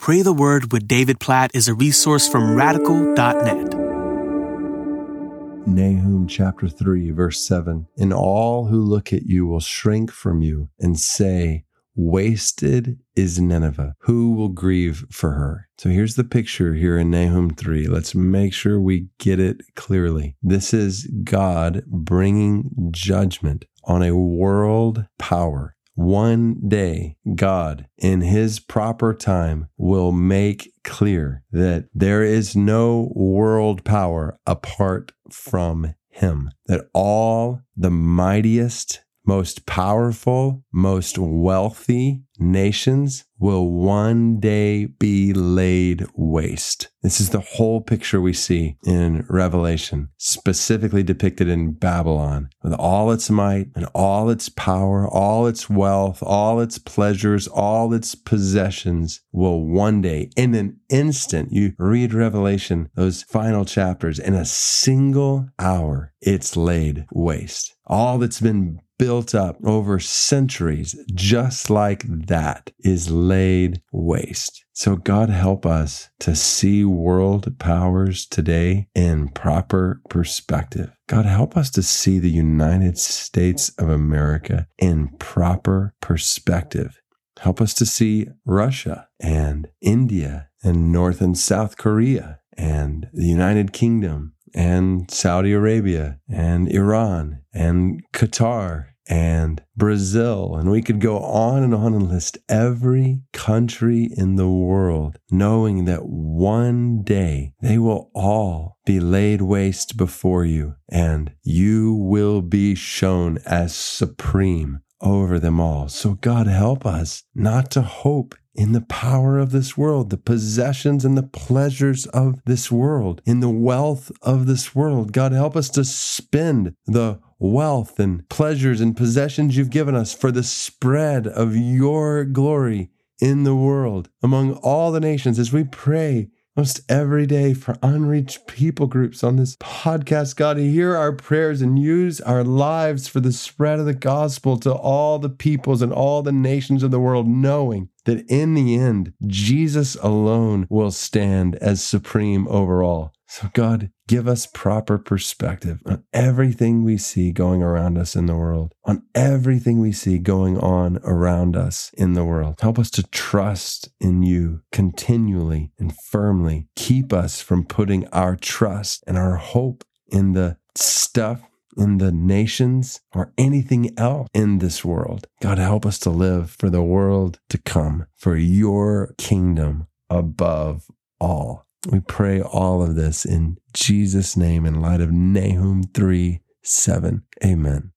Pray the Word with David Platt is a resource from radical.net. Nahum chapter 3, verse 7 And all who look at you will shrink from you and say, Wasted is Nineveh. Who will grieve for her? So here's the picture here in Nahum 3. Let's make sure we get it clearly. This is God bringing judgment on a world power one day, God, in His proper time, will make clear that there is no world power apart from Him, that all the mightiest, most powerful, most wealthy nations will one day be laid waste. This is the whole picture we see in Revelation, specifically depicted in Babylon, with all its might and all its power, all its wealth, all its pleasures, all its possessions will one day, in an instant, you read Revelation, those final chapters, in a single hour, it's laid waste. All that's been built up over centuries, just like that, is laid waste. So, God help us to see world powers today in proper perspective. God help us to see the United States of America in proper perspective. Help us to see Russia and India and North and South Korea and the United Kingdom and Saudi Arabia and Iran and Qatar and Brazil. And we could go on and on and list every country in the world, knowing that one day they will all be laid waste before you, and you will be shown as supreme over them all. So, God, help us not to hope in the power of this world, the possessions and the pleasures of this world, in the wealth of this world. God, help us to spend the wealth and pleasures and possessions you've given us for the spread of your glory in the world among all the nations as we pray almost every day for unreached people groups on this podcast. God, hear our prayers and use our lives for the spread of the gospel to all the peoples and all the nations of the world, knowing that in the end, Jesus alone will stand as supreme over all. So, God, give us proper perspective on everything we see going around us in the world, on everything we see going on around us in the world. Help us to trust in you continually and firmly. Keep us from putting our trust and our hope in the stuff in the nations or anything else in this world. God, help us to live for the world to come, for your kingdom above all. We pray all of this in Jesus' name in light of Nahum 3 7. Amen.